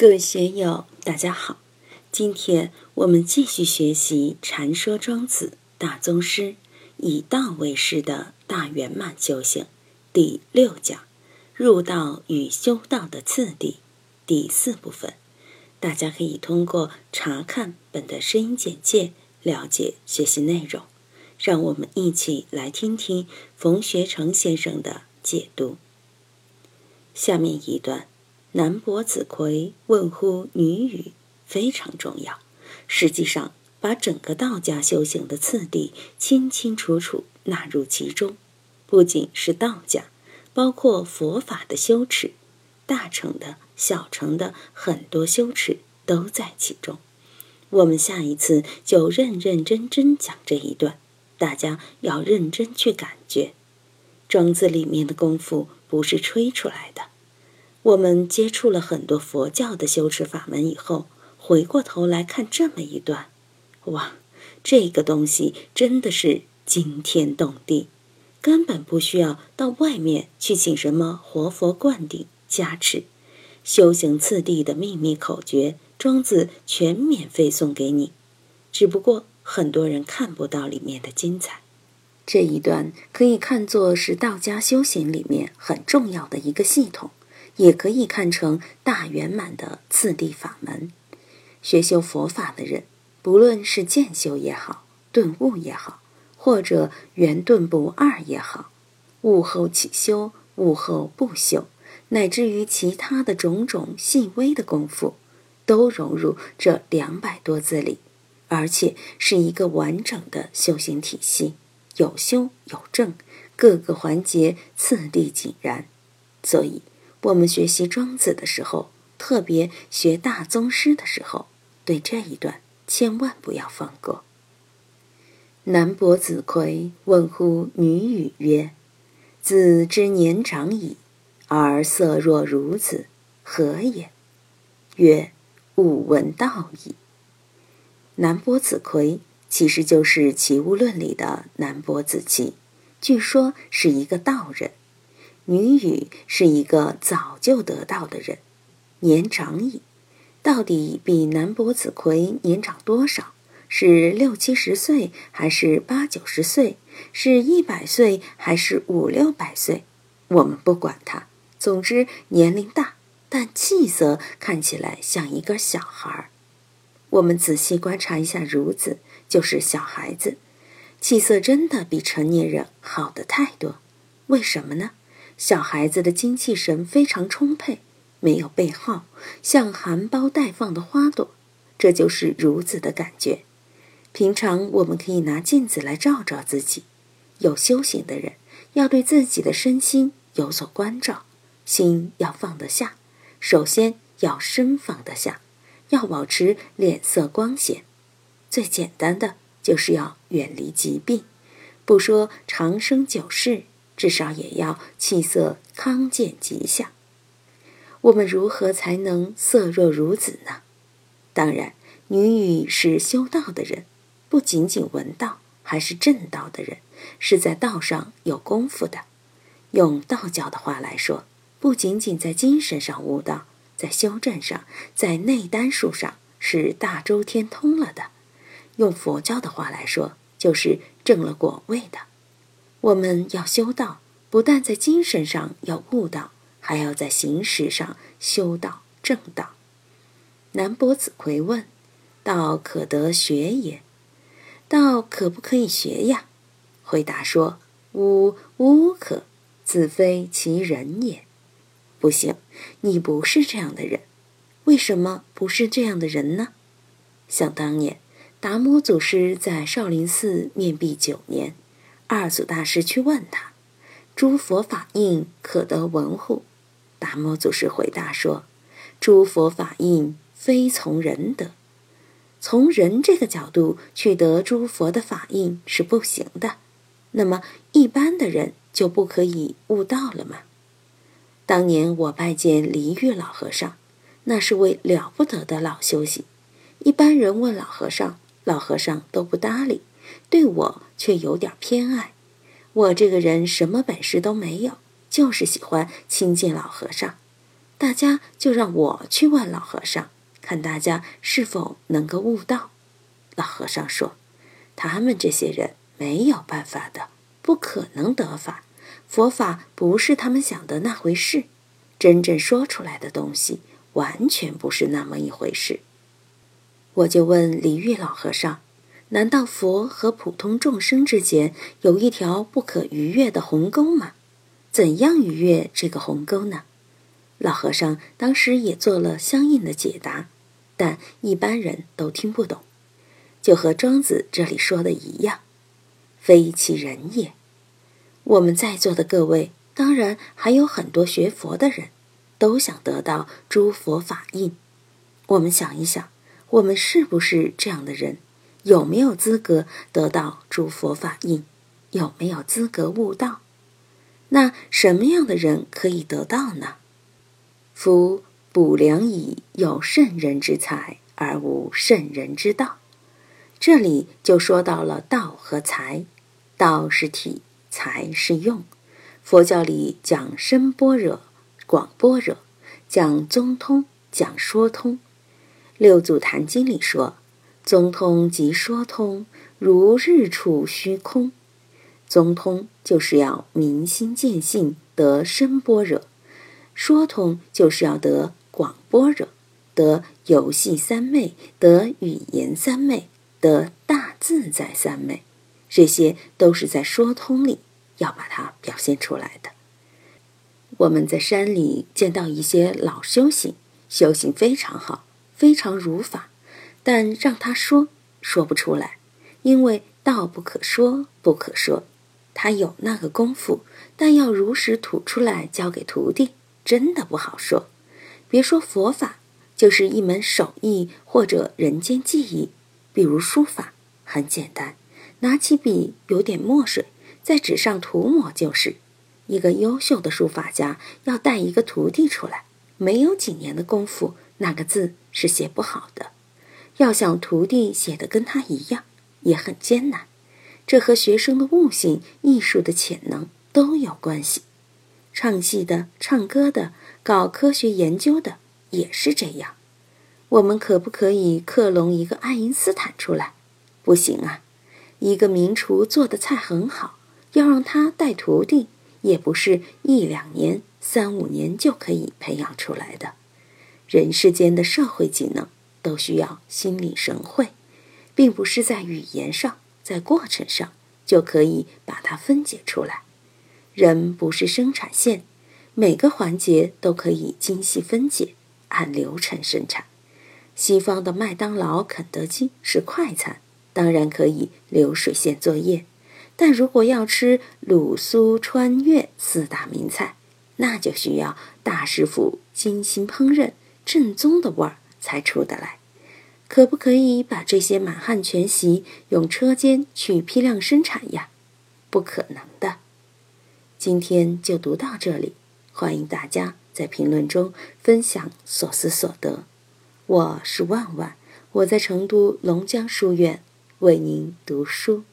各位学友，大家好！今天我们继续学习《禅说庄子大宗师以道为师的大圆满修行》第六讲“入道与修道的次第”第四部分。大家可以通过查看本的声音简介了解学习内容。让我们一起来听听冯学成先生的解读。下面一段。南伯子葵问乎女语，非常重要。实际上，把整个道家修行的次第清清楚楚纳入其中，不仅是道家，包括佛法的修持，大乘的、小乘的很多修持都在其中。我们下一次就认认真真讲这一段，大家要认真去感觉。庄子里面的功夫不是吹出来的。我们接触了很多佛教的修持法门以后，回过头来看这么一段，哇，这个东西真的是惊天动地，根本不需要到外面去请什么活佛灌顶加持，修行次第的秘密口诀，庄子全免费送给你。只不过很多人看不到里面的精彩。这一段可以看作是道家修行里面很重要的一个系统。也可以看成大圆满的次第法门。学修佛法的人，不论是渐修也好，顿悟也好，或者圆顿不二也好，悟后起修，悟后不修，乃至于其他的种种细微的功夫，都融入这两百多字里，而且是一个完整的修行体系，有修有正，各个环节次第井然，所以。我们学习庄子的时候，特别学大宗师的时候，对这一段千万不要放过。南伯子葵问乎女语曰：“子之年长矣，而色若孺子，何也？”曰：“吾闻道矣。”南伯子葵其实就是《齐物论》里的南伯子期，据说是一个道人。女语是一个早就得道的人，年长矣。到底比南伯子葵年长多少？是六七十岁，还是八九十岁？是一百岁，还是五六百岁？我们不管他。总之年龄大，但气色看起来像一个小孩儿。我们仔细观察一下孺子，就是小孩子，气色真的比成年人好的太多。为什么呢？小孩子的精气神非常充沛，没有被耗，像含苞待放的花朵，这就是孺子的感觉。平常我们可以拿镜子来照照自己。有修行的人要对自己的身心有所关照，心要放得下，首先要身放得下，要保持脸色光鲜。最简单的就是要远离疾病，不说长生久世。至少也要气色康健吉祥。我们如何才能色若孺子呢？当然，女语是修道的人，不仅仅闻道，还是正道的人，是在道上有功夫的。用道教的话来说，不仅仅在精神上悟道，在修正上，在内丹术上是大周天通了的。用佛教的话来说，就是正了果位的。我们要修道，不但在精神上要悟道，还要在形式上修道正道。南伯子葵问：“道可得学也？道可不可以学呀？”回答说：“吾无可，子非其人也。”不行，你不是这样的人。为什么不是这样的人呢？想当年，达摩祖师在少林寺面壁九年。二祖大师去问他：“诸佛法印可得闻乎？”达摩祖师回答说：“诸佛法印非从人得，从人这个角度去得诸佛的法印是不行的。那么一般的人就不可以悟道了吗？”当年我拜见离玉老和尚，那是位了不得的老修行。一般人问老和尚，老和尚都不搭理。对我却有点偏爱，我这个人什么本事都没有，就是喜欢亲近老和尚。大家就让我去问老和尚，看大家是否能够悟道。老和尚说：“他们这些人没有办法的，不可能得法。佛法不是他们想的那回事，真正说出来的东西完全不是那么一回事。”我就问李煜老和尚：“难道佛和普通众生之间有一条不可逾越的鸿沟吗？怎样逾越这个鸿沟呢？”老和尚当时也做了相应的解答，但一般人都听不懂，就和庄子这里说的一样：“非其人也。”我们在座的各位，当然还有很多学佛的人，都想得到诸佛法印。我们想一想，我们是不是这样的人？有没有资格得到诸佛法印？有没有资格悟道？那什么样的人可以得到呢？夫卜良以有圣人之才，而无圣人之道。这里就说到了道和才，道是体，才是用。佛教里讲深般若、广般若，讲宗通，讲说通。六祖坛经里说：“宗通即说通，如日处虚空。”宗通就是要明心见性，得深般若。说通就是要得广般若，得游戏三昧，得语言三昧，得大自在三昧，这些都是在说通里要把它表现出来的。我们在山里见到一些老修行，修行非常好，非常如法，但让他说说不出来，因为道不可说，不可说。他有那个功夫，但要如实吐出来交给徒弟。真的不好说，别说佛法，就是一门手艺或者人间技艺，比如书法，很简单，拿起笔，有点墨水，在纸上涂抹就是。一个优秀的书法家要带一个徒弟出来，没有几年的功夫，那个字是写不好的。要想徒弟写的跟他一样，也很艰难。这和学生的悟性、艺术的潜能都有关系。唱戏的、唱歌的、搞科学研究的也是这样。我们可不可以克隆一个爱因斯坦出来？不行啊！一个名厨做的菜很好，要让他带徒弟，也不是一两年、三五年就可以培养出来的。人世间的社会技能都需要心领神会，并不是在语言上、在过程上就可以把它分解出来。人不是生产线，每个环节都可以精细分解，按流程生产。西方的麦当劳、肯德基是快餐，当然可以流水线作业。但如果要吃鲁苏川粤四大名菜，那就需要大师傅精心烹饪，正宗的味儿才出得来。可不可以把这些满汉全席用车间去批量生产呀？不可能的。今天就读到这里，欢迎大家在评论中分享所思所得。我是万万，我在成都龙江书院为您读书。